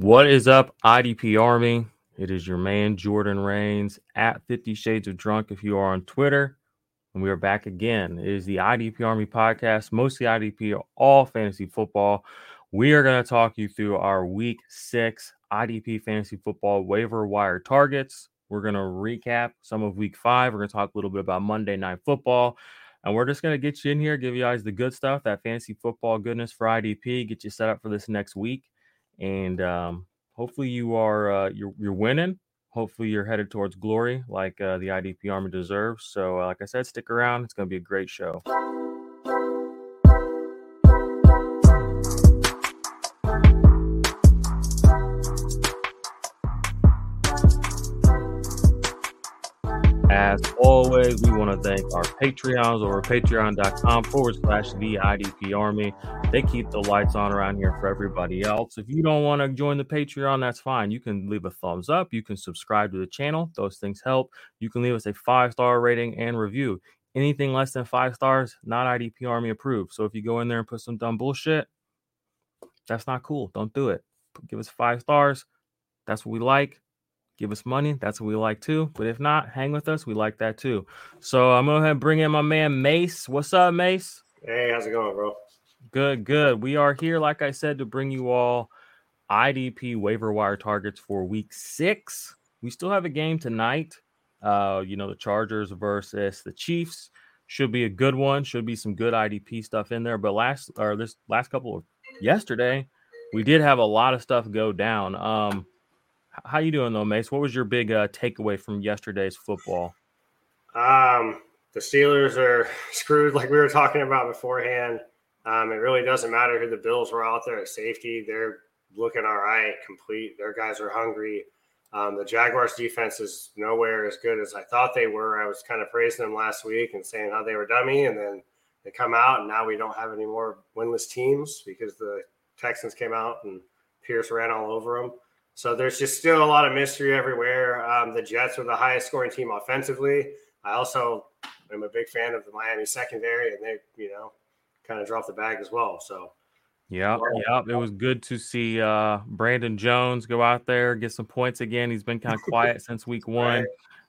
What is up, IDP Army? It is your man Jordan Rains at 50 Shades of Drunk if you are on Twitter. And we are back again. It is the IDP Army podcast, mostly IDP, all fantasy football. We are going to talk you through our week six IDP fantasy football waiver wire targets. We're going to recap some of week five. We're going to talk a little bit about Monday Night Football. And we're just going to get you in here, give you guys the good stuff, that fantasy football goodness for IDP, get you set up for this next week and um, hopefully you are uh, you're you're winning. Hopefully you're headed towards glory like uh, the IDP Army deserves. So, uh, like I said, stick around. It's going to be a great show. As always, we want to thank our Patreons over patreon.com forward slash the IDP Army. They keep the lights on around here for everybody else. If you don't want to join the Patreon, that's fine. You can leave a thumbs up. You can subscribe to the channel. Those things help. You can leave us a five star rating and review. Anything less than five stars, not IDP Army approved. So if you go in there and put some dumb bullshit, that's not cool. Don't do it. Give us five stars. That's what we like give us money. That's what we like too. But if not, hang with us. We like that too. So I'm gonna bring in my man Mace. What's up, Mace? Hey, how's it going, bro? Good, good. We are here, like I said, to bring you all IDP waiver wire targets for week six. We still have a game tonight. Uh, you know, the Chargers versus the Chiefs should be a good one. Should be some good IDP stuff in there. But last or this last couple of yesterday, we did have a lot of stuff go down. Um, how you doing though, Mace? What was your big uh, takeaway from yesterday's football? Um, the Steelers are screwed, like we were talking about beforehand. Um, it really doesn't matter who the Bills were out there at safety; they're looking all right, complete. Their guys are hungry. Um, the Jaguars' defense is nowhere as good as I thought they were. I was kind of praising them last week and saying how they were dummy, and then they come out, and now we don't have any more winless teams because the Texans came out and Pierce ran all over them. So there's just still a lot of mystery everywhere. Um, the Jets are the highest scoring team offensively. I also am a big fan of the Miami secondary, and they, you know, kind of dropped the bag as well. So, yeah, yeah, it was good to see uh, Brandon Jones go out there get some points again. He's been kind of quiet since week one. Right.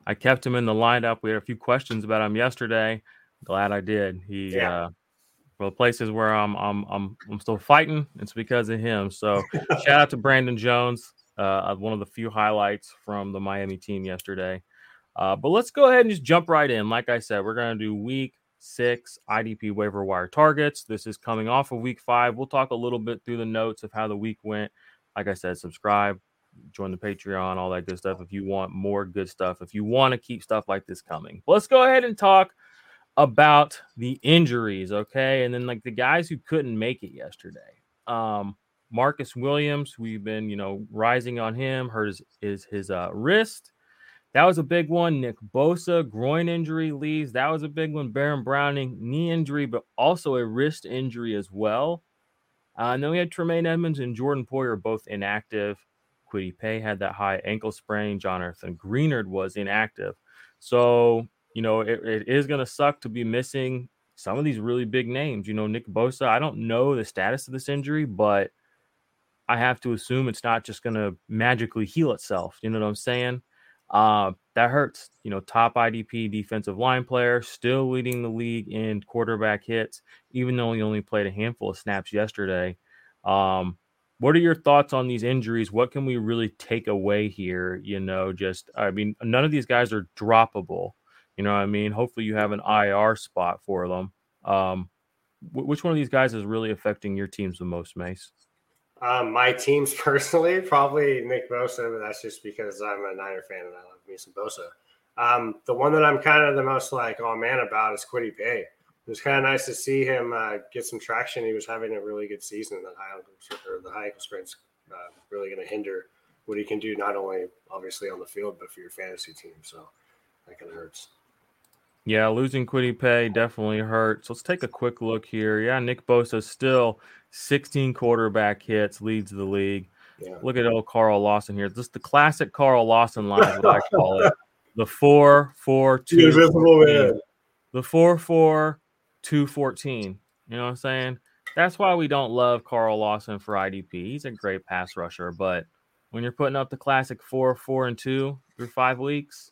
I kept him in the lineup. We had a few questions about him yesterday. Glad I did. He yeah. uh, for the places where I'm I'm I'm I'm still fighting, it's because of him. So shout out to Brandon Jones uh, one of the few highlights from the Miami team yesterday. Uh, but let's go ahead and just jump right in. Like I said, we're going to do week six IDP waiver wire targets. This is coming off of week five. We'll talk a little bit through the notes of how the week went. Like I said, subscribe, join the Patreon, all that good stuff if you want more good stuff, if you want to keep stuff like this coming. But let's go ahead and talk about the injuries, okay? And then like the guys who couldn't make it yesterday. Um, Marcus Williams, we've been, you know, rising on him, hurt his his, his uh, wrist. That was a big one. Nick Bosa, groin injury leaves. That was a big one. Baron Browning, knee injury, but also a wrist injury as well. Uh, and then we had Tremaine Edmunds and Jordan Poyer both inactive. Kwity Paye had that high ankle sprain. Jonathan Greenard was inactive. So, you know, it, it is going to suck to be missing some of these really big names. You know, Nick Bosa, I don't know the status of this injury, but I have to assume it's not just going to magically heal itself. You know what I'm saying? Uh, that hurts. You know, top IDP defensive line player, still leading the league in quarterback hits, even though he only played a handful of snaps yesterday. Um, what are your thoughts on these injuries? What can we really take away here? You know, just I mean, none of these guys are droppable. You know what I mean? Hopefully, you have an IR spot for them. Um, which one of these guys is really affecting your teams the most, Mace? Um, my teams personally, probably Nick Bosa, but that's just because I'm a Niner fan and I love me some Bosa. Um, the one that I'm kind of the most like, oh man, about is Kwity Paye. It was kind of nice to see him uh, get some traction. He was having a really good season. The high or the high ankle sprain's uh, really going to hinder what he can do, not only obviously on the field, but for your fantasy team. So that kind of hurts. Yeah, losing Kwity Paye definitely hurts. Let's take a quick look here. Yeah, Nick Bosa still 16 quarterback hits, leads the league. Yeah. Look at old Carl Lawson here. Just the classic Carl Lawson line, what I call it. The four, four, two. The four, four, two, 14. You know what I'm saying? That's why we don't love Carl Lawson for IDP. He's a great pass rusher, but when you're putting up the classic four, four, and two through five weeks,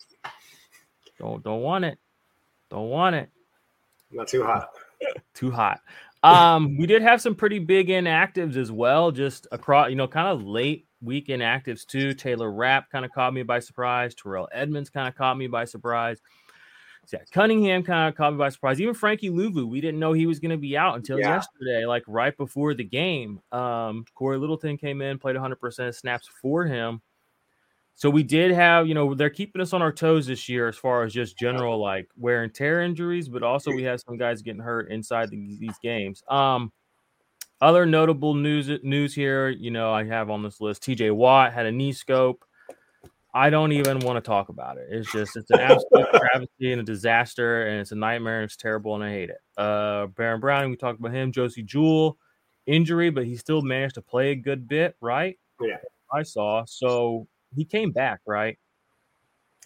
don't don't want it. Don't want it. Not too hot. too hot. Um, we did have some pretty big inactives as well, just across, you know, kind of late week inactives too. Taylor Rapp kind of caught me by surprise. Terrell Edmunds kind of caught me by surprise. Yeah, Cunningham kind of caught me by surprise. Even Frankie Luvu, we didn't know he was going to be out until yeah. yesterday, like right before the game. Um, Cory Littleton came in, played 100% snaps for him. So we did have, you know, they're keeping us on our toes this year as far as just general like wear and tear injuries, but also we have some guys getting hurt inside the, these games. Um, other notable news news here, you know, I have on this list. T.J. Watt had a knee scope. I don't even want to talk about it. It's just it's an absolute travesty and a disaster, and it's a nightmare. And it's terrible, and I hate it. Uh, Baron Brown, we talked about him. Josey Jewell injury, but he still managed to play a good bit, right? Yeah, I saw. So he came back, right?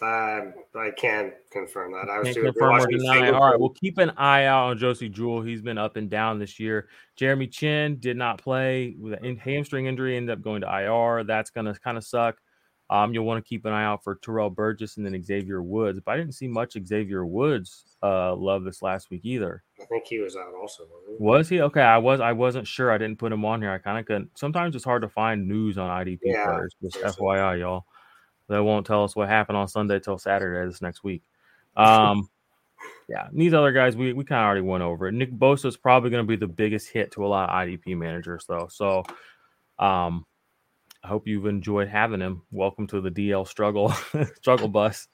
Um, I can't confirm that. I was confirm or deny. All right, we'll keep an eye out on Josey Jewell. He's been up and down this year. Jeremy Chinn did not play with a hamstring injury, ended up going to IR. That's gonna kind of suck. Um, you'll want to keep an eye out for Terrell Burgess and then Xavier Woods. But I didn't see much Xavier Woods uh, love this last week either. I think he was out also. He? Was he okay? I was. I wasn't sure. I didn't put him on here. I kind of couldn't. Sometimes it's hard to find news on IDP yeah, players. Just FYI, y'all. They won't tell us what happened on Sunday till Saturday this next week. Um, yeah, these other guys we, we kind of already went over it. Nick Bosa is probably going to be the biggest hit to a lot of IDP managers, though. So, um, I hope you've enjoyed having him. Welcome to the DL struggle struggle bus.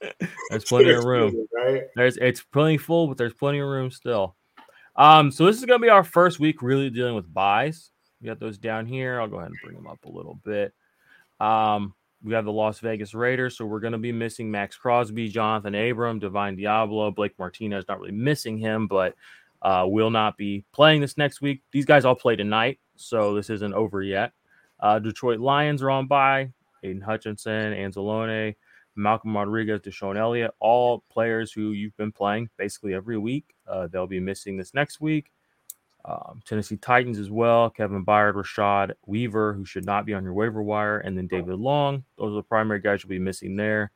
There's plenty of room. There's it's plenty full, but there's plenty of room still. Um, so this is gonna be our first week really dealing with buys. We got those down here. I'll go ahead and bring them up a little bit. Um, we have the Las Vegas Raiders, so we're going to be missing Maxx Crosby, Jonathan Abram, Divine Deablo, Blake Martinez. Not really missing him, but uh, will not be playing this next week. These guys all play tonight, so this isn't over yet. Uh, Detroit Lions are on by Aidan Hutchinson, Anzalone, Malcolm Rodriguez, DeShon Elliott, all players who you've been playing basically every week. Uh, they'll be missing this next week. Um, Tennessee Titans as well. Kevin Byard, Rashad Weaver, who should not be on your waiver wire, and then David Long. Those are the primary guys you'll be missing there.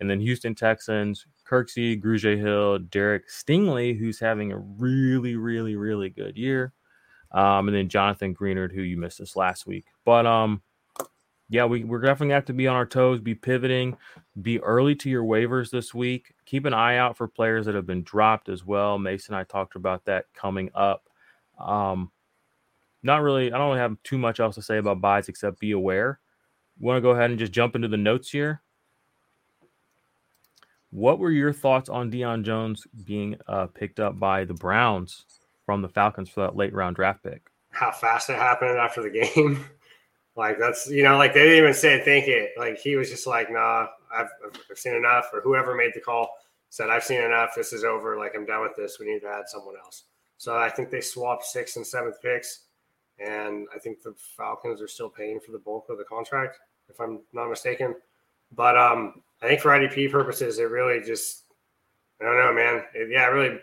And then Houston Texans, Kirksey, Grugier Hill, Derek Stingley, who's having a really, really, really good year. Um, and then Jonathan Greenard, who you missed us last week. But um, yeah, we, we're definitely have to be on our toes, be pivoting, be early to your waivers this week. Keep an eye out for players that have been dropped as well. Mason and I talked about that coming up. Um, not really, I don't really have too much else to say about buys except be aware. Want to go ahead and just jump into the notes here? What were your thoughts on Deion Jones being uh, picked up by the Browns from the Falcons for that late round draft pick? How fast it happened after the game. like that's you know, like they didn't even say think it. Like he was just like, nah, I've, I've seen enough. Or whoever made the call said, I've seen enough. This is over. Like I'm done with this. We need to add someone else. So I think they swapped sixth and seventh picks, and I think the Falcons are still paying for the bulk of the contract, if I'm not mistaken. But um, I think for IDP purposes, it really just I don't know, man. It, yeah, it really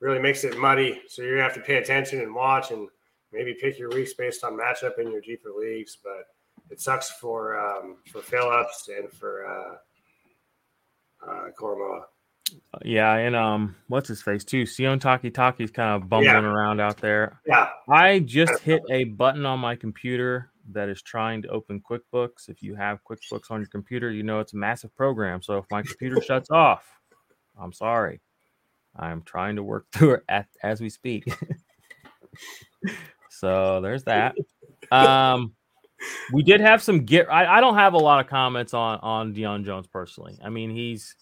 really makes it muddy. So you're gonna have to pay attention and watch, and maybe pick your weeks based on matchup in your deeper leagues. But it sucks for um, for Phillips and for uh, uh, Koramoah. Yeah, and um, what's his face too? Sione Takitaki's kind of bumbling Yeah. around out there. Yeah, I just hit a button on my computer that is trying to open QuickBooks. If you have QuickBooks on your computer, you know it's a massive program. So if my computer shuts off, I'm sorry. I'm trying to work through it at, as we speak. so there's that. Um, we did have some get. I, I don't have a lot of comments on on Deion Jones personally. I mean, he's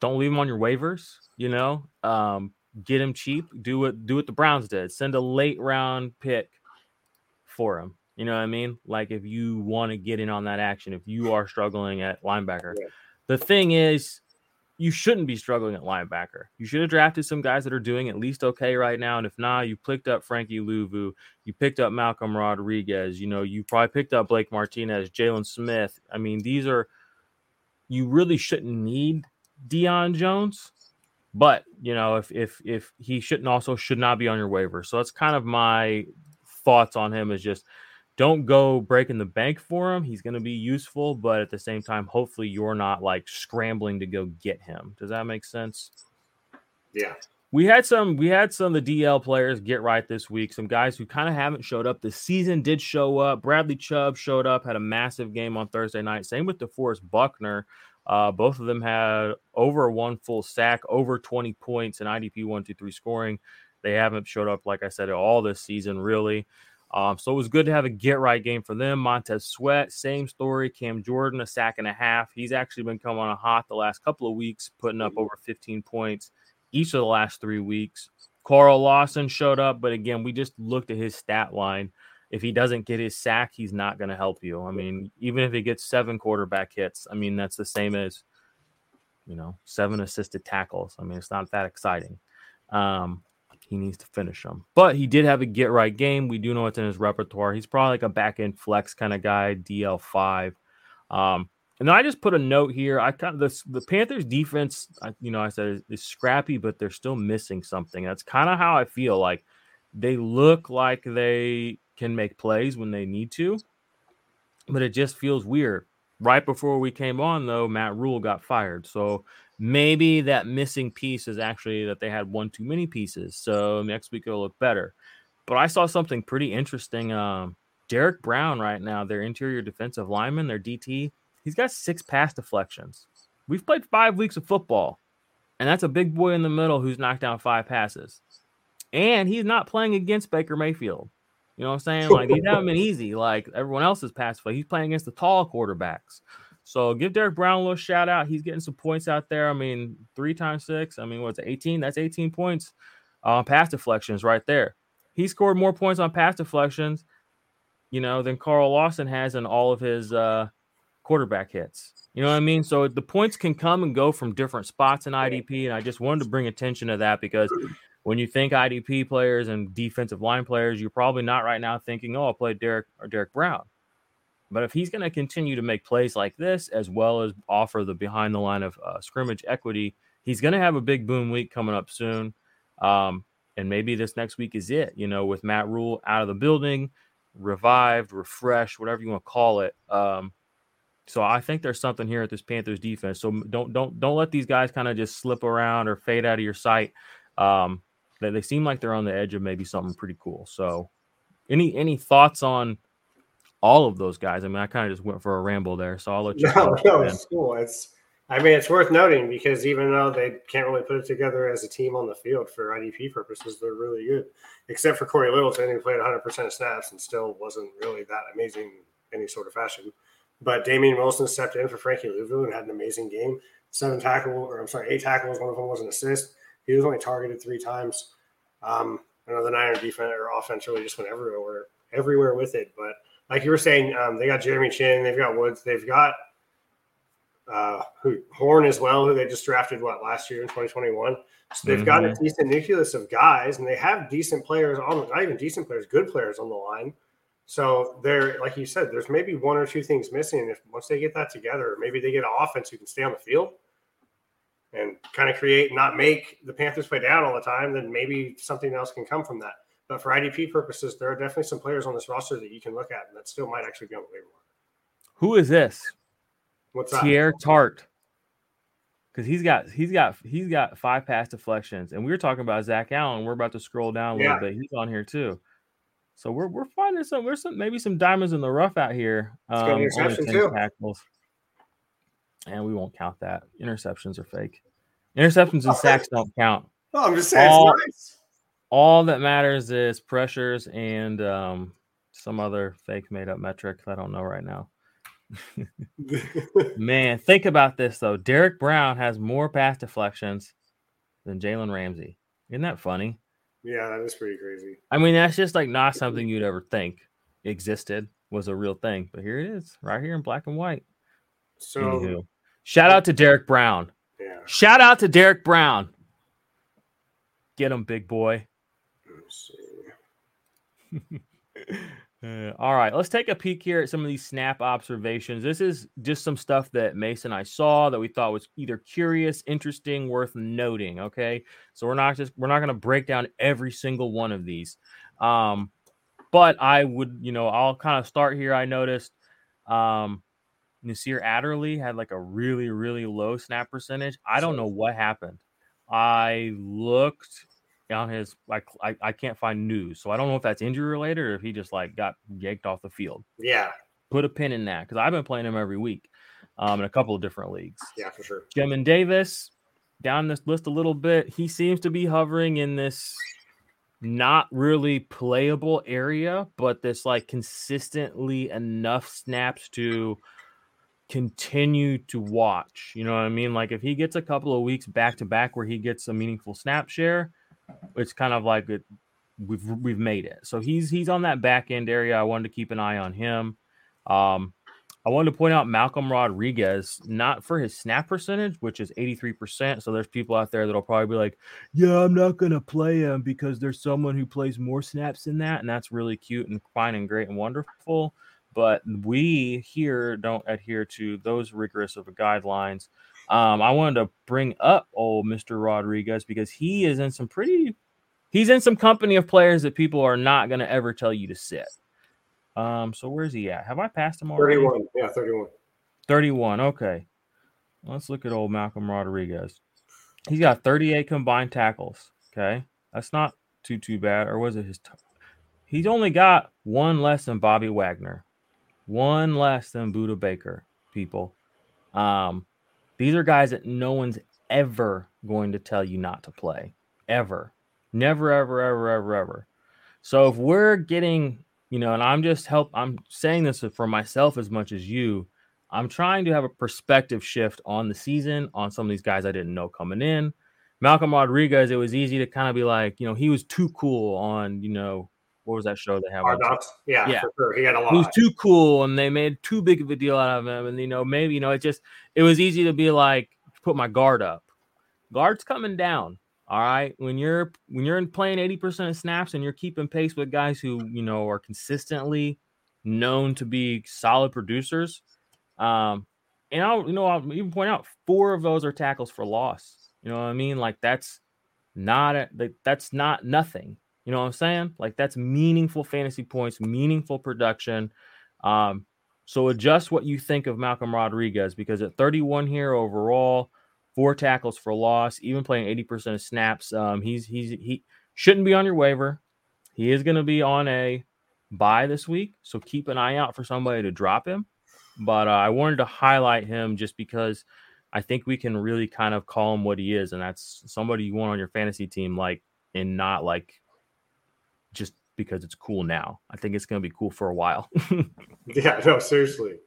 don't leave him on your waivers. You know, um, get him cheap. Do what do what the Browns did. Send a late round pick for him. You know what I mean? Like if you want to get in on that action, if you are struggling at linebacker. Yeah. The thing is, you shouldn't be struggling at linebacker. You should have drafted some guys that are doing at least okay right now. And if not, you picked up Frankie Luvu, you picked up Malcolm Rodriguez, you know, you probably picked up Blake Martinez, Jalen Smith. I mean, these are you really shouldn't need Deion Jones, but you know, if if if he shouldn't also should not be on your waiver. So that's kind of my thoughts on him is just don't go breaking the bank for him. He's going to be useful, but at the same time, hopefully you're not like scrambling to go get him. Does that make sense? yeah. We had some we had some of the DL players get right this week. Some guys who kind of haven't showed up. The season did show up. Bradley Chubb showed up, had a massive game on Thursday night. Same with DeForest Buckner. Uh, both of them had over one full sack, over 20 points in IDP one, two, three scoring. They haven't showed up, like I said, at all this season, really. Um, so it was good to have a get right game for them. Montez Sweat, same story. Cam Jordan, a sack and a half. He's actually been coming on a hot the last couple of weeks, putting up over 15 points each of the last three weeks. Carl Lawson showed up, but again, we just looked at his stat line. If he doesn't get his sack, he's not going to help you. I mean, even if he gets seven quarterback hits, I mean, that's the same as, you know, seven assisted tackles. I mean, it's not that exciting. Um, he needs to finish them. But he did have a get right game. We do know it's in his repertoire. He's probably like a back end flex kind of guy, DL5. Um, and then I just put a note here. I kind of the, the Panthers defense, I, you know, I said is, is scrappy, but they're still missing something. That's kind of how I feel. Like they look like they can make plays when they need to, but it just feels weird. Right before we came on, though, Matt Rhule got fired. So maybe that missing piece is actually that they had one too many pieces. So next week it'll look better. But I saw something pretty interesting. Um, Derrick Brown, right now, their interior defensive lineman, their DT, he's got six pass deflections. We've played five weeks of football, and that's a big boy in the middle who's knocked down five passes. And he's not playing against Baker Mayfield. You know what I'm saying? Like these haven't been easy. Like everyone else's pass play. He's playing against the tall quarterbacks. So give Derrick Brown a little shout out. He's getting some points out there. I mean, three times six. I mean, what's it, 18? That's 18 points on pass deflections right there. He scored more points on pass deflections, you know, than Carl Lawson has in all of his uh, quarterback hits. You know what I mean? So the points can come and go from different spots in IDP. And I just wanted to bring attention to that because when you think IDP players and defensive line players, you're probably not right now thinking, oh, I'll play Derrick or Derrick Brown. But if he's going to continue to make plays like this, as well as offer the behind the line of uh, scrimmage equity, he's going to have a big boom week coming up soon. Um, and maybe this next week is it, you know, with Matt Rhule out of the building, revived, refreshed, whatever you want to call it. Um, so I think there's something here at this Panthers defense. So don't don't don't let these guys kind of just slip around or fade out of your sight. Um, they, they seem like they're on the edge of maybe something pretty cool. So any any thoughts on all of those guys? I mean, I kind of just went for a ramble there, so I'll let you. No, no, it's cool. It's, I mean, it's worth noting because even though they can't really put it together as a team on the field for IDP purposes, they're really good. Except for Cory Littleton, who played 100% of snaps and still wasn't really that amazing in any sort of fashion. But Damien Wilson stepped in for Frankie Luvu and had an amazing game. Seven tackle, or I'm sorry, eight tackles. One of them was an assist. He was only targeted three times. Um, I know the Niner defense or offense really just went everywhere, everywhere with it. But like you were saying, um, they got Jeremy Chinn, they've got Woods, they've got uh, who Horn as well, who they just drafted what last year in 2021. So they've got a decent nucleus of guys, and they have decent players on, not even decent players, good players on the line. So they're like you said, there's maybe one or two things missing. If once they get that together, maybe they get an offense who can stay on the field and kind of create, not make the Panthers play down all the time, then maybe something else can come from that. But for IDP purposes, there are definitely some players on this roster that you can look at and that still might actually be on the waiver wire. Who is this? What's that? Pierre Tart. Because he's got he's got he's got five pass deflections, and we were talking about Zach Allen. We're about to scroll down a little Yeah. bit. He's on here too. So we're we're finding some we're some maybe some diamonds in the rough out here. Um, interception too. tackles. And we won't count that. Interceptions are fake. Interceptions and sacks don't count. Oh, I'm just saying All- it's nice. All that matters is pressures and um, some other fake made up metric I don't know right now. Man, think about this though. Derrick Brown has more pass deflections than Jalen Ramsey. Isn't that funny? yeah, that is pretty crazy. I mean, that's just like not something you'd ever think existed was a real thing, but here it is, right here in black and white. So Anywho, shout out to Derrick Brown. yeah, Shout out to Derrick Brown. Get him, big boy. See. Uh, all right, let's take a peek here at some of these snap observations. This is just some stuff that Mason and I saw that we thought was either curious, interesting, worth noting. Okay, so we're not just we're not going to break down every single one of these, um, but I would, you know, I'll kind of start here. I noticed um, Nasir Adderley had like a really really low snap percentage. I don't know what happened. I looked on his like I, I can't find news so i don't know if that's injury related or if he just like got yanked off the field. Yeah, put a pin in that because i've been playing him every week um in a couple of different leagues. Yeah, for sure. Jamin davis down this list a little bit he seems to be hovering in this not really playable area but this like consistently enough snaps to continue to watch you know what i mean? Like if he gets a couple of weeks back to back where he gets a meaningful snap share it's kind of like it, we've we've made it. So he's he's on that back end area. I wanted to keep an eye on him. Um, I wanted to point out Malcolm Rodriguez, not for his snap percentage, which is 83%. So there's people out there that'll probably be like, Yeah, I'm not gonna play him because there's someone who plays more snaps than that, and that's really cute and fine and great and wonderful. But we here don't adhere to those rigorous of guidelines. Um, I wanted to bring up old Mr. Rodriguez because he is in some pretty he's in some company of players that people are not going to ever tell you to sit. Um, so where's he at? Have I passed him already? 31. Yeah, 31. 31. Okay. Let's look at old Malcolm Rodriguez. He's got 38 combined tackles. Okay. That's not too too bad. Or was it his t- He's only got one less than Bobby Wagner. One less than Budda Baker, people. Um, these are guys that no one's ever going to tell you not to play. Ever. Never, ever, ever, ever, ever. So if we're getting, you know, and I'm just help, I'm saying this for myself as much as you. I'm trying to have a perspective shift on the season on some of these guys I didn't know coming in. Malcolm Rodriguez, it was easy to kind of be like, you know, he was too cool on, you know, what was that show they have? Hard knocks. Yeah, Yeah. for sure. He had a lot. he was too cool and they made too big of a deal out of him and you know maybe you know it just it was easy to be like put my guard up guard's coming down all right when you're when you're in playing 80% of snaps and you're keeping pace with guys who you know are consistently known to be solid producers um and i'll you know i'll even point out four of those are tackles for loss you know what i mean like that's not a, that's not nothing you know what I'm saying? Like that's meaningful fantasy points, meaningful production. Um, so adjust what you think of Malcolm Rodriguez because at 31 here overall, four tackles for loss, even playing 80% of snaps. Um, he's he's he shouldn't be on your waiver. He is going to be on a buy this week, so keep an eye out for somebody to drop him. But uh, I wanted to highlight him just because I think we can really kind of call him what he is, and that's somebody you want on your fantasy team, like and not like just because it's cool now. I think it's going to be cool for a while. Yeah, no, seriously.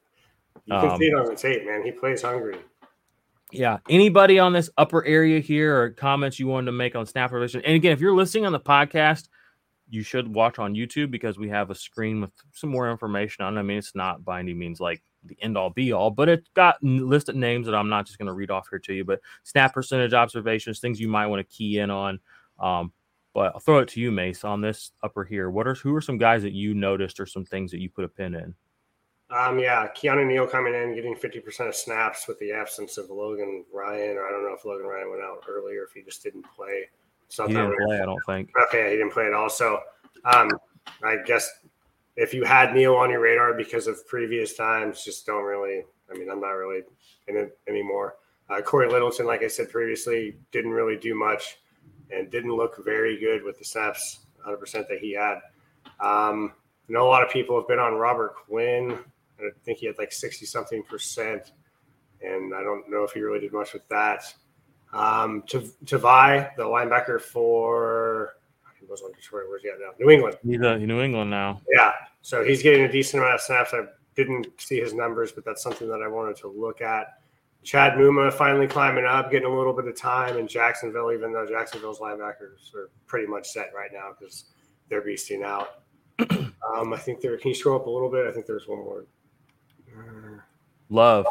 You can Um, see it on the tape, man. He plays hungry. yeah. Anybody on this upper area here or comments you wanted to make on snap revision? And again, if you're listening on the podcast, you should watch on YouTube because we have a screen with some more information on. it. I mean, it's not by any means like the end all be all, but it's got listed names that I'm not just going to read off here to you. But snap percentage observations, things you might want to key in on. Um, but I'll throw it to you, Mace, on this upper here. What are who are some guys that you noticed or some things that you put a pin in? Um, yeah, Keanu Neal coming in, getting 50% of snaps with the absence of Logan Ryan, or I don't know if Logan Ryan went out earlier, if he just didn't play. He Something didn't play, I don't think. Okay, he didn't play at all. So um, I guess if you had Neal on your radar because of previous times, just don't really. I mean, I'm not really in it anymore. Uh, Cory Littleton, like I said previously, didn't really do much and didn't look very good with the snaps 100% that he had. Um, I know a lot of people have been on Robert Quinn. I think he had like 60 something percent. And I don't know if he really did much with that. Um, Tavai, the linebacker for, he was on Detroit. Where's he at now? New England. He's a New England now. Yeah. So he's getting a decent amount of snaps. I didn't see his numbers, but that's something that I wanted to look at. Chad Muma finally climbing up, getting a little bit of time in Jacksonville, even though Jacksonville's linebackers are pretty much set right now because they're beasting out. um, I think there. Can you scroll up a little bit? I think there's one more. Love.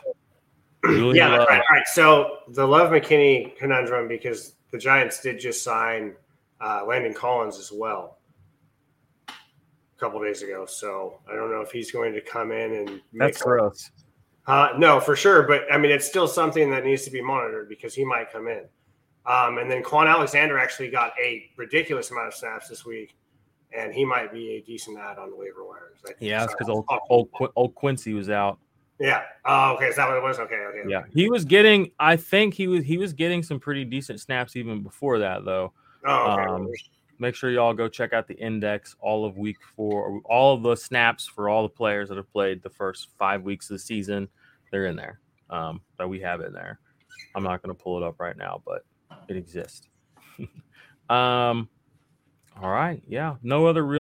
yeah, love. Right, right. So the Love McKinney conundrum because the Giants did just sign uh, Landon Collins as well a couple days ago. So I don't know if he's going to come in and. That's gross. Uh, no, for sure. But I mean, it's still something that needs to be monitored because he might come in. Um, and then Kwon Alexander actually got a ridiculous amount of snaps this week, and he might be a decent add on the waiver wires. Yeah, because old, old, old Quincy was out. Yeah. Oh, okay. Is that what it was? Okay. Okay. Yeah, he was getting. I think he was. He was getting some pretty decent snaps even before that, though. Oh, okay. Um, make sure y'all go check out the index all of week four, all of the snaps for all the players that have played the first five weeks of the season. They're in there. Um, that we have in there. I'm not going to pull it up right now, but it exists. um, all right. Yeah. No other real.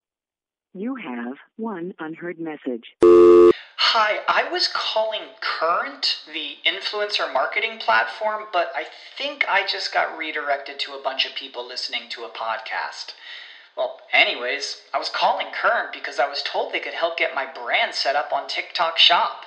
You have one unheard message. Hi, I was calling Current, the influencer marketing platform, but I think I just got redirected to a bunch of people listening to a podcast. Well, anyways, I was calling Current because I was told they could help get my brand set up on TikTok Shop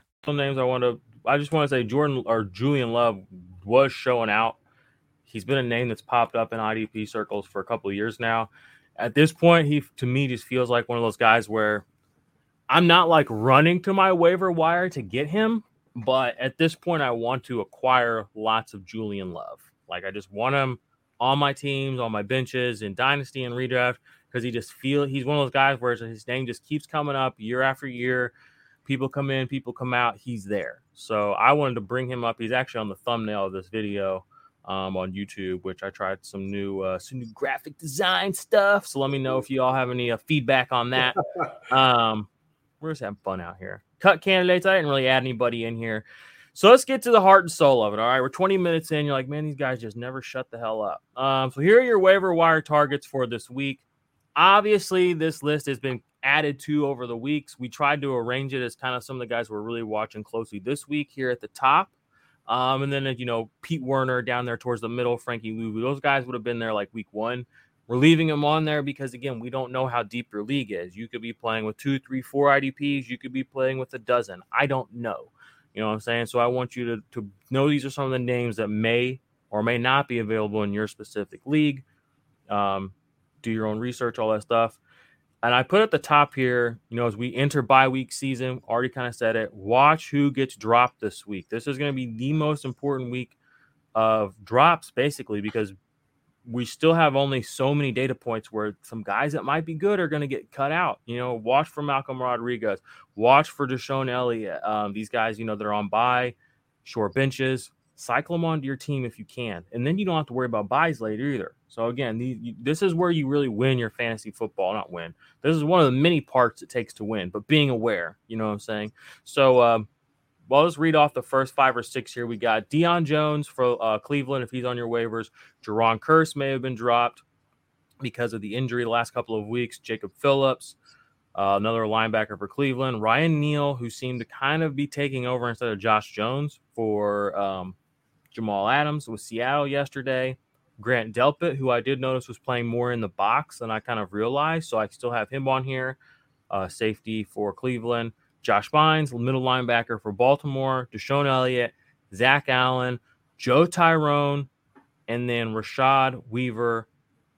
Some names I want to, I just want to say Jordan or Julian Love was showing out He's been a name that's popped up in IDP circles for a couple of years now. At this point, he to me just feels like one of those guys where I'm not like running to my waiver wire to get him, but at this point, I want to acquire lots of Julian Love. Like I just want him on my teams, on my benches, in dynasty and redraft because he just feel he's one of those guys where his name just keeps coming up year after year. People come in, people come out. He's there. So I wanted to bring him up. He's actually on the thumbnail of this video um, on YouTube, which I tried some new uh, some new graphic design stuff. So let me know if you all have any uh, feedback on that. um, we're just having fun out here. Cut candidates. I didn't really add anybody in here. So let's get to the heart and soul of it. All right, we're 20 minutes in. You're like, man, these guys just never shut the hell up. Um, so here are your waiver wire targets for this week. Obviously, this list has been added to over the weeks. We tried to arrange it as kind of some of the guys we're really watching closely this week here at the top. Um, and then you know Pete Werner down there towards the middle, Frankie Luvu. Those guys would have been there like week one. We're leaving them on there because again, we don't know how deep your league is. You could be playing with two, three, four IDPs. You could be playing with a dozen. I don't know. You know what I'm saying? So I want you to to know these are some of the names that may or may not be available in your specific league. Um, do your own research, all that stuff. And I put at the top here, you know, as we enter bye week season, already kind of said it. Watch who gets dropped this week. This is going to be the most important week of drops, basically, because we still have only so many data points where some guys that might be good are going to get cut out. You know, watch for Malcolm Rodriguez, watch for DeShon Elliott. Um, these guys, you know, they're on bye, short benches. Cycle them onto your team if you can, and then you don't have to worry about buys later either. So again, you, this is where you really win your fantasy football. Not win. This is one of the many parts it takes to win, but being aware. You know what I'm saying? So. Um, well, let's read off the first five or six here. We got Deion Jones for uh, Cleveland if he's on your waivers. Jayron Kearse may have been dropped because of the injury the last couple of weeks. Jacob Phillips, uh, another linebacker for Cleveland. Ryan Neal, who seemed to kind of be taking over instead of Josh Jones for um, Jamal Adams with Seattle yesterday. Grant Delpit, who I did notice was playing more in the box than I kind of realized. So I still have him on here. Uh, safety for Cleveland. Josh Bynes, middle linebacker for Baltimore, DeShon Elliott, Zach Allen, Joe Tryon, and then Rashad Weaver,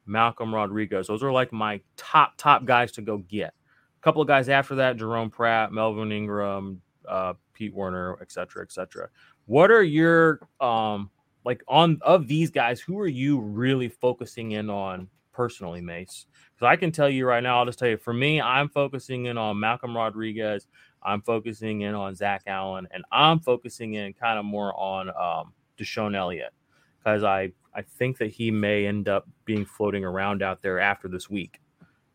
Malcolm Rodriguez. Those are like my top, top guys to go get. A couple of guys after that, Jerome Pratt, Melvin Ingram, uh, Pete Werner, et cetera, et cetera. What are your um like on of these guys, who are you really focusing in on personally, Mace? Because I can tell you right now, I'll just tell you for me, I'm focusing in on Malcolm Rodriguez. I'm focusing in on Zach Allen, and I'm focusing in kind of more on um, DeShon Elliott because I I think that he may end up being floating around out there after this week.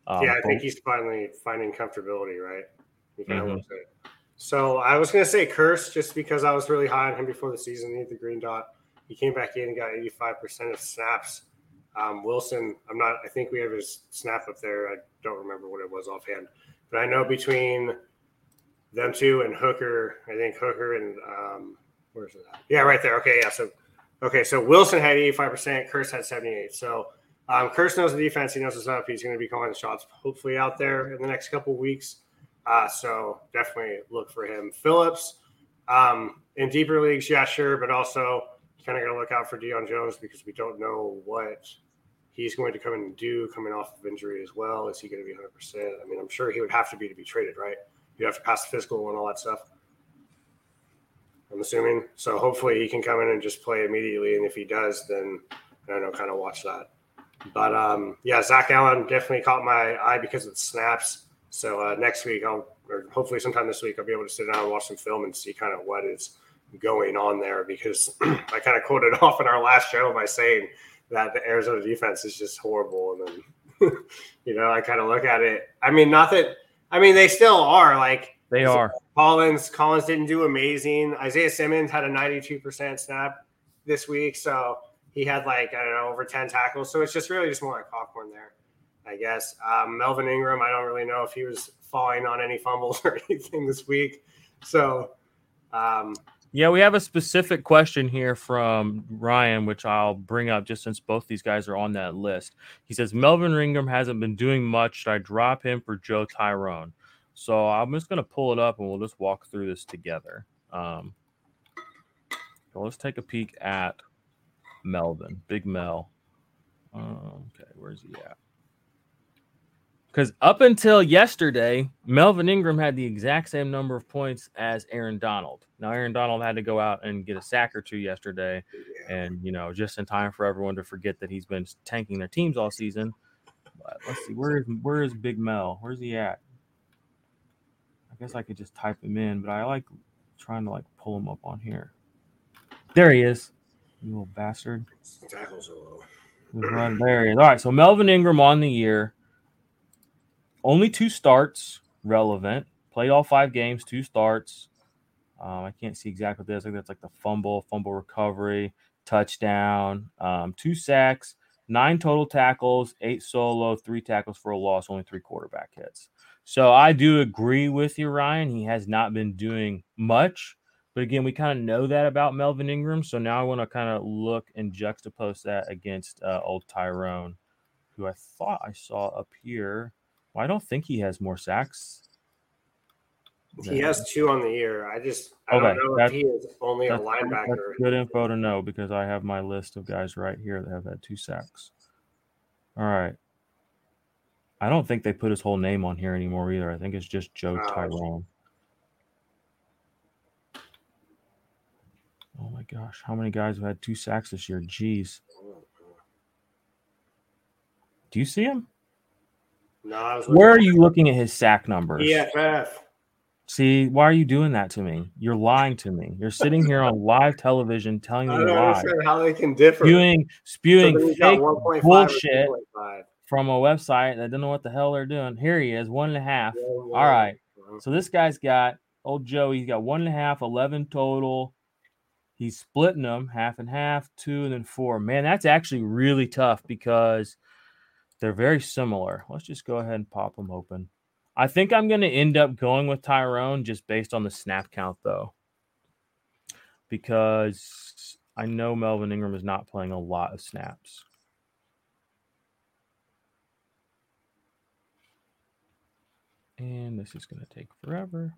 Um, yeah, I think he's finally finding comfortability, right? He kind mm-hmm. of looks it. So I was going to say Kearse just because I was really high on him before the season. He had the green dot. He came back in and got 85% of snaps. Um, Wilson, I'm not. I think we have his snap up there. I don't remember what it was offhand, but I know between them two and Hooker. I think Hooker and um, where's it? At? Yeah, right there. Okay, yeah. So okay, so Wilson had 85 percent. Kearse had 78. So um, Kearse knows the defense. He knows what's up. He's going to be calling the shots hopefully out there in the next couple weeks. Uh, so definitely look for him. Phillips um, in deeper leagues, yeah, sure, but also kind of got to look out for Deion Jones because we don't know what he's going to come in and do coming off of injury as well. Is he going to be 100? percent I mean, I'm sure he would have to be to be traded, right? you have to pass the physical and all that stuff. I'm assuming. So hopefully he can come in and just play immediately. And if he does, then I don't know, kind of watch that. But um, yeah, Zach Allen definitely caught my eye because of the snaps. So uh, next week, I'll, or hopefully sometime this week, I'll be able to sit down and watch some film and see kind of what is going on there because I kind of quoted off in our last show by saying that the Arizona defense is just horrible. And then, you know, I kind of look at it. I mean, not that I mean, they still are like they are. Collins Collins didn't do amazing. Isaiah Simmons had a 92% snap this week, so he had like I don't know over 10 tackles. So it's just really just more like popcorn there, I guess. Um, Melvin Ingram, I don't really know if he was falling on any fumbles or anything this week. So um, yeah, we have a specific question here from Ryan, which I'll bring up just since both these guys are on that list. He says Melvin Ingram hasn't been doing much. Should I drop him for Joe Tryon? So I'm just going to pull it up and we'll just walk through this together. Um, so let's take a peek at Melvin, Big Mel. Um, okay, where's he at? Because up until yesterday, Melvin Ingram had the exact same number of points as Aaron Donald. Now, Aaron Donald had to go out and get a sack or two yesterday, and you know, just in time for everyone to forget that he's been tanking their teams all season. But let's see, where is where is Big Mel? Where's he at? I guess I could just type him in, but I like trying to like pull him up on here. There he is, you little bastard. Tackles are low. Right there he is. All right, so Melvin Ingram on the year only two starts relevant. Played all five games, two starts. Um, I can't see exactly what that is. I think that's like the fumble, fumble recovery, touchdown, um, two sacks, nine total tackles, eight solo, three tackles for a loss, only three quarterback hits. So I do agree with you, Ryan. He has not been doing much. But again, we kind of know that about Melvin Ingram. So now I want to kind of look and juxtapose that against uh, old Tyrone, who I thought I saw up here. Well, I don't think he has more sacks. He has two on the year. I just I okay, don't know if he is only a linebacker. good info to know because I have my list of guys right here that have had two sacks. All right. I don't think they put his whole name on here anymore either. I think it's just Joe Oh, Tyrone. Oh my gosh, how many guys have had two sacks this year? Jeez. Do you see him? No, I was Where are you looking at his sack numbers? PFF. See, why are you doing that to me? You're lying to me. You're sitting here on live television telling I me don't lies, understand how they can differ. spewing, spewing then fake bullshit from a website that don't know what the hell they're doing. Here he is, one and a half. Yeah, All right. So this guy's got old Joe. He's got one and a half, 11 total. He's splitting them half and half, two and then four. Man, that's actually really tough because they're very similar. Let's just go ahead and pop them open. I think I'm going to end up going with Tyrone just based on the snap count, though, because I know Melvin Ingram is not playing a lot of snaps. And this is going to take forever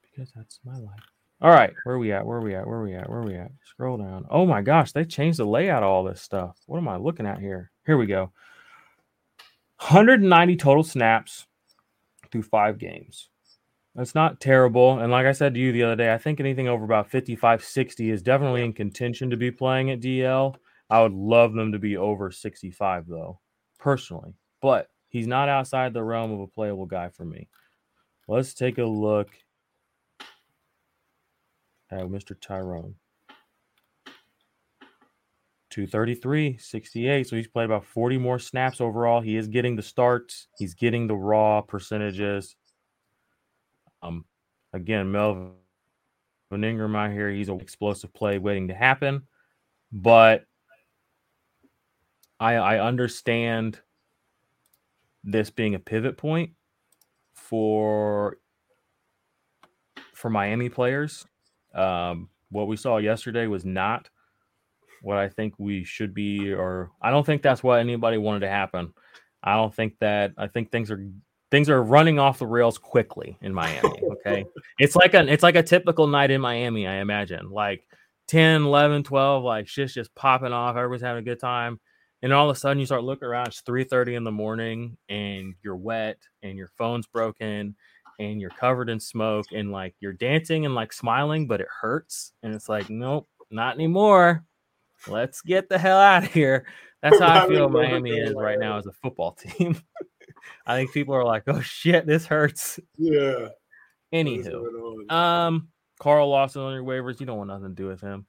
because that's my life. All right, where are we at? Where are we at? Where are we at? Where are we at? Scroll down. Oh my gosh, they changed the layout of all this stuff. What am I looking at here? Here we go. 190 total snaps through five games. That's not terrible. And like I said to you the other day, I think anything over about 55, 60 is definitely in contention to be playing at DL. I would love them to be over 65, though, personally. But he's not outside the realm of a playable guy for me. Let's take a look at Mr. Tyrone. 233, 68. So he's played about 40 more snaps overall. He is getting the starts, he's getting the raw percentages. Um, again, Melvin Ingram out here, he's an explosive play waiting to happen. But I I understand this being a pivot point for for Miami players. Um, what we saw yesterday was not what I think we should be, or I don't think that's what anybody wanted to happen. I don't think that I think things are things are running off the rails quickly in Miami. Okay. it's like a it's like a typical night in Miami, I imagine. Like 10, 11, 12, like shit's just popping off, everybody's having a good time. And all of a sudden you start looking around, it's 3 30 in the morning, and you're wet and your phone's broken and you're covered in smoke and like you're dancing and like smiling, but it hurts. And it's like, nope, not anymore. Let's get the hell out of here. That's how I feel Miami is right now as a football team. I think people are like, oh shit, this hurts. Yeah. Anywho, um, Carl Lawson on your waivers, you don't want nothing to do with him.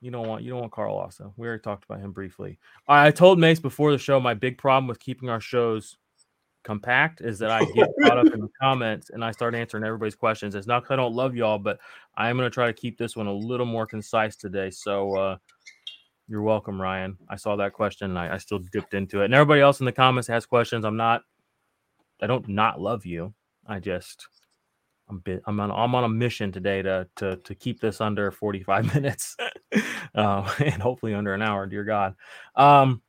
You don't want you don't want Carl Lawson. We already talked about him briefly. I told Mace before the show my big problem with keeping our shows compact is that I get caught up in the comments and I start answering everybody's questions. It's not because I don't love y'all, but I am going to try to keep this one a little more concise today. So uh, you're welcome, Ryan. I saw that question and I, I still dipped into it. And everybody else in the comments has questions. I'm not, I don't not love you. I just, I'm bit, I'm on, I'm on a mission today to to to keep this under 45 minutes, uh, and hopefully under an hour. Dear God. Um,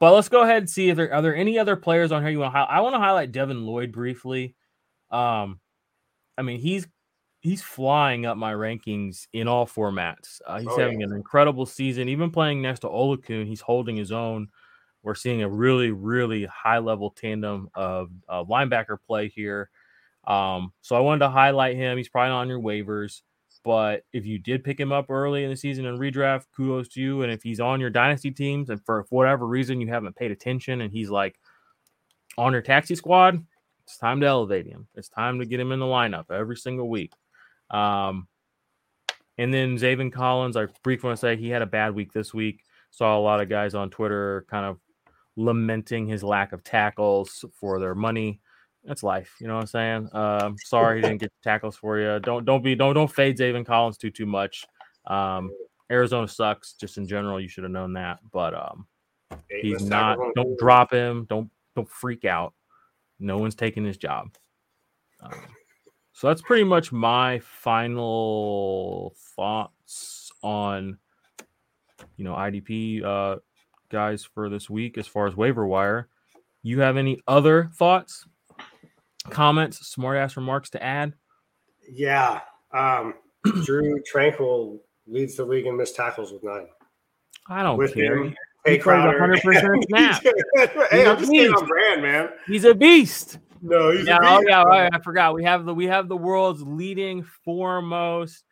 but let's go ahead and see if there are there any other players on here you want to. I want to highlight Devin Lloyd briefly. Um, I mean he's he's flying up my rankings in all formats. Uh, he's Oh, having yeah. an incredible season. Even playing next to Oluokun, he's holding his own. We're seeing a really really high level tandem of uh, linebacker play here. Um, so I wanted to highlight him. He's probably not on your waivers. But if you did pick him up early in the season and redraft, kudos to you. And if he's on your dynasty teams and for whatever reason you haven't paid attention and he's like on your taxi squad, it's time to elevate him. It's time to get him in the lineup every single week. Um, and then Zaven Collins, I briefly want to say he had a bad week this week. Saw a lot of guys on Twitter kind of lamenting his lack of tackles for their money that's life. You know what I'm saying? Um, sorry he didn't get tackles for you. Don't don't be don't don't fade Zaven Collins too too much. Um, Arizona sucks just in general. You should have known that, but um, he's not. Don't drop him. Don't don't freak out. No one's taking his job. Um, so that's pretty much my final thoughts on you know IDP uh, guys for this week as far as waiver wire. You have any other thoughts, comments, smart ass remarks to add? Yeah. Um, Drue Tranquill leads the league in missed tackles with nine. I don't With care. him, Hey, he plays Crowder. 100% snap. hey, I'm just staying on brand, man. He's a beast. No, he's yeah, a oh yeah, right, I forgot. We have the we have the world's leading foremost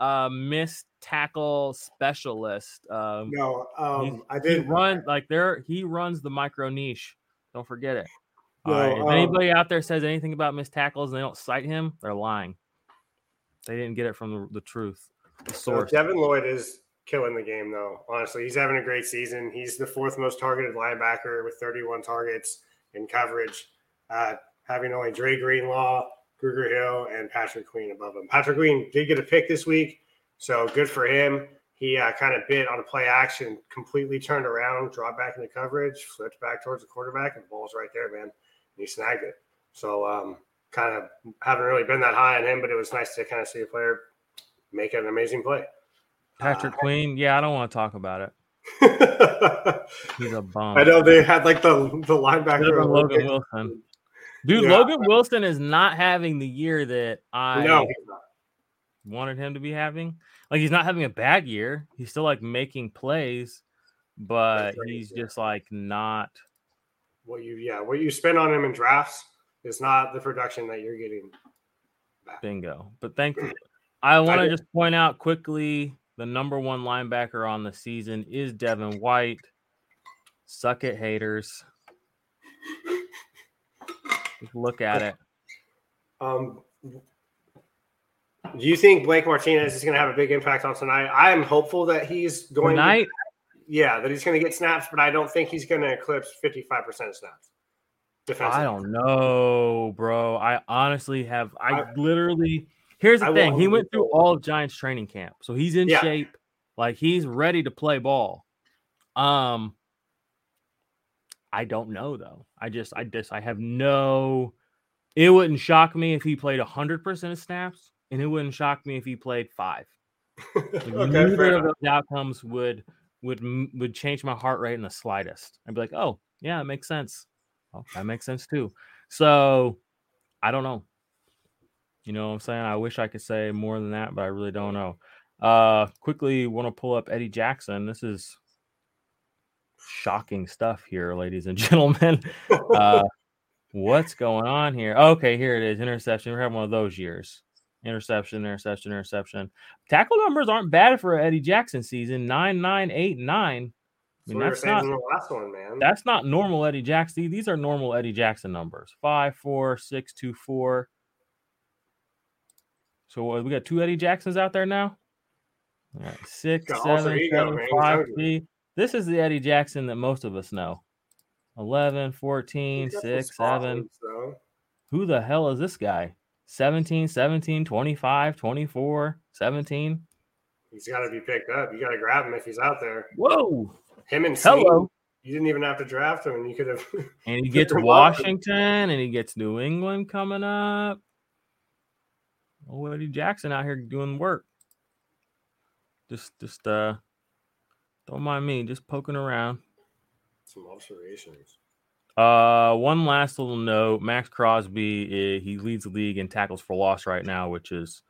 uh missed tackle specialist. Um No, um, I did run like there he runs the micro niche. Don't forget it. No, right. If um, anybody out there says anything about missed tackles and they don't cite him, they're lying. They didn't get it from the, the truth, the So source. Devin Lloyd is killing the game, though. Honestly, he's having a great season. He's the fourth most targeted linebacker with 31 targets in coverage, uh, having only Dre Greenlaw, Kruger Hill, and Patrick Queen above him. Patrick Queen did get a pick this week, so good for him. He uh, kind of bit on a play action, completely turned around, dropped back into coverage, flipped back towards the quarterback, and the ball's right there, man. And he snagged it. So, um, kind of haven't really been that high on him, but it was nice to kind of see a player make an amazing play. Patrick Queen, yeah, I don't want to talk about it. He's a bum. I know they had like the the linebacker. Logan Wilson. Dude, Yeah. Logan Wilson is not having the year that I No, wanted him to be having. Like he's not having a bad year. He's still like making plays, but right, he's yeah. just like not what you yeah what you spend on him in drafts is not the production that you're getting. bingo. But thankfully, I want to just point out quickly the number one linebacker on the season is Devin White. Suck it, haters. Look at it. Um, do you think Blake Martinez is going to have a big impact on tonight? I am hopeful that he's going. Tonight, yeah, that he's going to get snaps, but I don't think he's going to eclipse fifty five percent of snaps. Defensive. I don't know, bro. I honestly have. I, I- literally. Here's the I thing. He went through all of Giants training camp, so he's in Yeah. shape. Like he's ready to play ball. Um, I don't know though. I just, I just, I have no. It wouldn't shock me if he played hundred percent of snaps, and it wouldn't shock me if he played five. Like, okay, neither of those outcomes would would would change my heart rate in the slightest. I'd be like, oh yeah, it makes sense. Oh, that makes sense too. So I don't know. You know what I'm saying? I wish I could say more than that, but I really don't know. Uh quickly want to pull up Eddie Jackson. This is shocking stuff here, ladies and gentlemen. Uh what's going on here? Okay, here it is. Interception. We're having one of those years. Interception, interception, interception. Tackle numbers aren't bad for Eddie Jackson season. Nine, nine, eight, nine. I mean, were that's not the last one, man. that's not normal Eddie Jackson. These are normal Eddie Jackson numbers. Five, four, six, two, four. So we got two Eddie Jacksons out there now. All right, six, seven, seven, man. Five, three. This is the Eddie Jackson that most of us know. 11, 14, He's got some 6, 7. moves, though. Who the hell is this guy? 17, 17, 25, 24, 17. He's got to be picked up. You got to grab him if he's out there. Whoa. Him and Hello. you didn't even have to draft him, you could have. And he gets. Washington and he gets New England coming up. Oh, Eddie Jackson out here doing work. Just, just, uh, don't mind me, just poking around. Some observations. Uh, one last little note: Maxx Crosby, eh, he leads the league in tackles for loss right now, which is,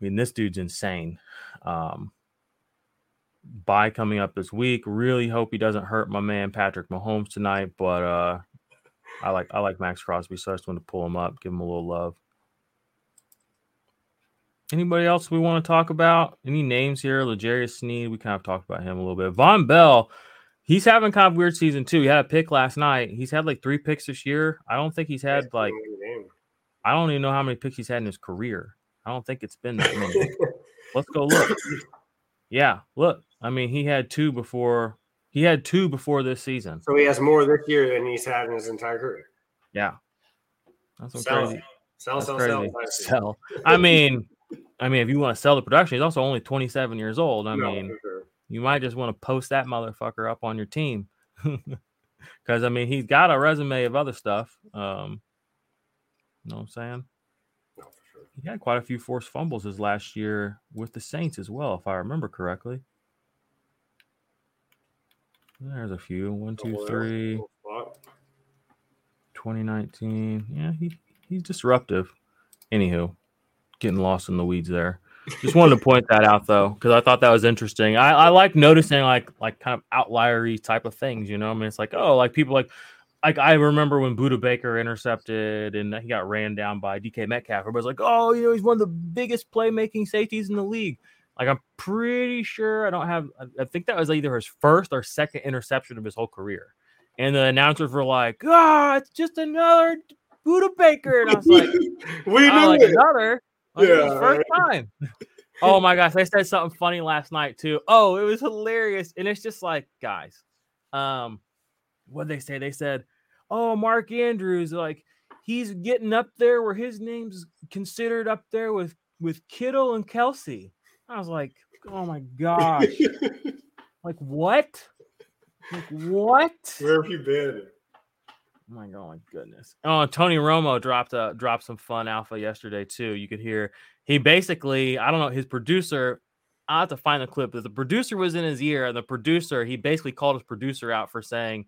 I mean, this dude's insane. Um, bye coming up this week. Really hope he doesn't hurt my man Patrick Mahomes tonight, but uh, I like I like Maxx Crosby, so I just want to pull him up, give him a little love. Anybody else we want to talk about? Any names here? L'Jarius Sneed, we kind of talked about him a little bit. Vonn Bell, he's having kind of weird season too. He had a pick last night. He's had like three picks this year. I don't think he's had like. I don't even know how many picks he's had in his career. I don't think it's been that many. Let's go look. Yeah, look. I mean, he had two before. He had two before this season. so he has more this year than he's had in his entire career. Yeah, that's some Sell, crazy. sell, That's sell, crazy. sell. Sell. I mean, I mean, if you want to sell the production, he's also only 27 years old. I No, mean, sure. you might just want to post that motherfucker up on your team because I mean he's got a resume of other stuff. Um, you know what I'm saying? No, for sure. He had quite a few forced fumbles his last year with the Saints as well, if I remember correctly. There's a few. One, two, three. little spot. 2019. Yeah, he he's disruptive. Anywho, getting lost in the weeds there. Just wanted to point that out though, because I thought that was interesting. I, I like noticing like like kind of outliery type of things. You know, I mean, it's like oh, like people like like I remember when Budda Baker intercepted and he got ran down by DK Metcalf. Everybody's like, oh, you know, he's one of the biggest playmaking safeties in the league. Like I'm pretty sure I don't have. I think that was either his first or second interception of his whole career. And the announcers were like, "Ah, oh, it's just another Budda Baker," and I was like, "We oh, knew like it. another." Like, yeah, first time. oh my gosh, they said something funny last night too. Oh, it was hilarious, and it's just like, guys, um, what they say? They said, "Oh, Mark Andrews, like he's getting up there where his name's considered up there with with Kittle and Kelsey." I was like, "Oh my gosh, like what? Like what? Where have you been?" Oh my, oh my goodness! Oh, Tony Romo dropped a dropped some fun alpha yesterday too. You could hear he basically, I don't know, his producer. I have to find the clip. But the producer was in his ear, and the producer he basically called his producer out for saying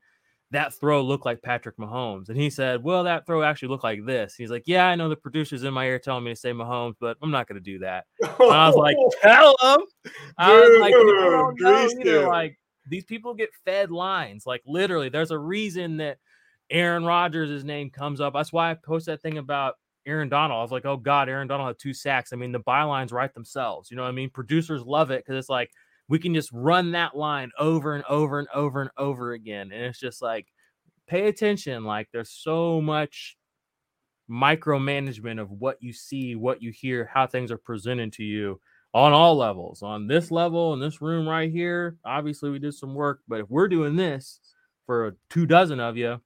that throw looked like Patrick Mahomes. And he said, Well, that throw actually looked like this. He's like, Yeah, I know the producer's in my ear telling me to say Mahomes, but I'm not going to do that. And I was like, Tell him. I was like, don't know either. Like, these people get fed lines. Like, literally, there's a reason that Aaron Rodgers' name comes up. That's why I posted that thing about Aaron Donald. I was like, Oh God, Aaron Donald had two sacks. I mean, the bylines write themselves. You know what I mean? Producers love it because it's like, we can just run that line over and over and over and over again. And it's just like, pay attention. Like, there's so much micromanagement of what you see, what you hear, how things are presented to you on all levels. On this level, in this room right here, obviously we did some work, but if we're doing this for two dozen of you,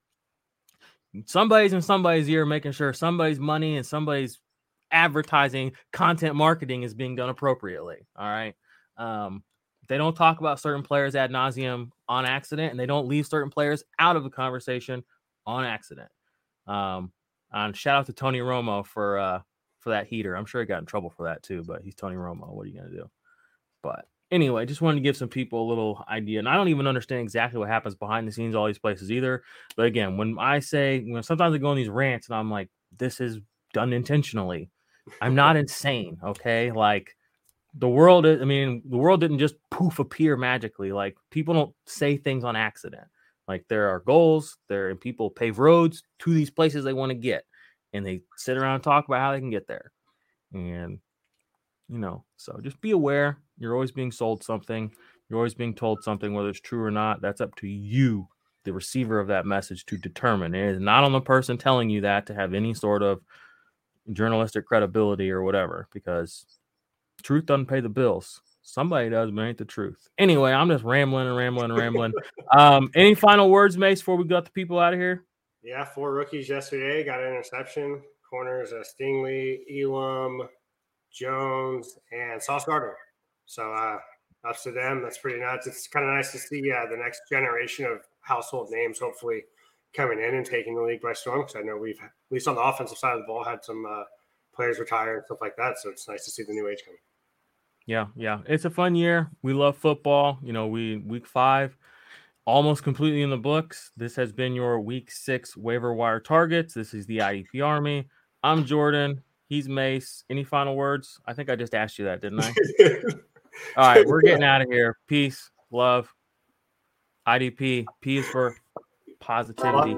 somebody's in somebody's ear making sure somebody's money and somebody's advertising content marketing is being done appropriately. All right. Um, they don't talk about certain players ad nauseum on accident, and they don't leave certain players out of the conversation on accident. Um, and shout out to Tony Romo for uh, for that heater. I'm sure he got in trouble for that too, but he's Tony Romo. What are you gonna do? But anyway, just wanted to give some people a little idea. And I don't even understand exactly what happens behind the scenes, all these places either. But again, when I say, you know, sometimes I go on these rants and I'm like, this is done intentionally. I'm not insane. Okay. Like the world is, I mean, the world didn't just poof appear magically. Like people don't say things on accident. Like there are goals there and people pave roads to these places they want to get. And they sit around and talk about how they can get there. And you know, so just be aware. You're always being sold something. You're always being told something, whether it's true or not. That's up to you, the receiver of that message, to determine. It is not on the person telling you that to have any sort of journalistic credibility or whatever, because truth doesn't pay the bills. Somebody does, but ain't the truth. Anyway, I'm just rambling and rambling and rambling. um, any final words, Mace, before we got the people out of here? Yeah, four rookies yesterday got an interception. Corners, uh, Stingley, Elam, Jones, and Sauce Gardner. So uh, up to them. That's pretty nuts. It's kind of nice to see uh, the next generation of household names hopefully coming in and taking the league by storm. Because I know we've, at least on the offensive side of the ball, had some uh, players retire and stuff like that. So it's nice to see the new age coming. Yeah, yeah, it's a fun year. We love football. You know, we week five almost completely in the books. This has been your week six waiver wire targets. This is the IDP Army. I'm Jordan. He's Mace. Any final words? I think I just asked you that, didn't I? All right, we're getting out of here. Peace, love, IDP. P is for positivity.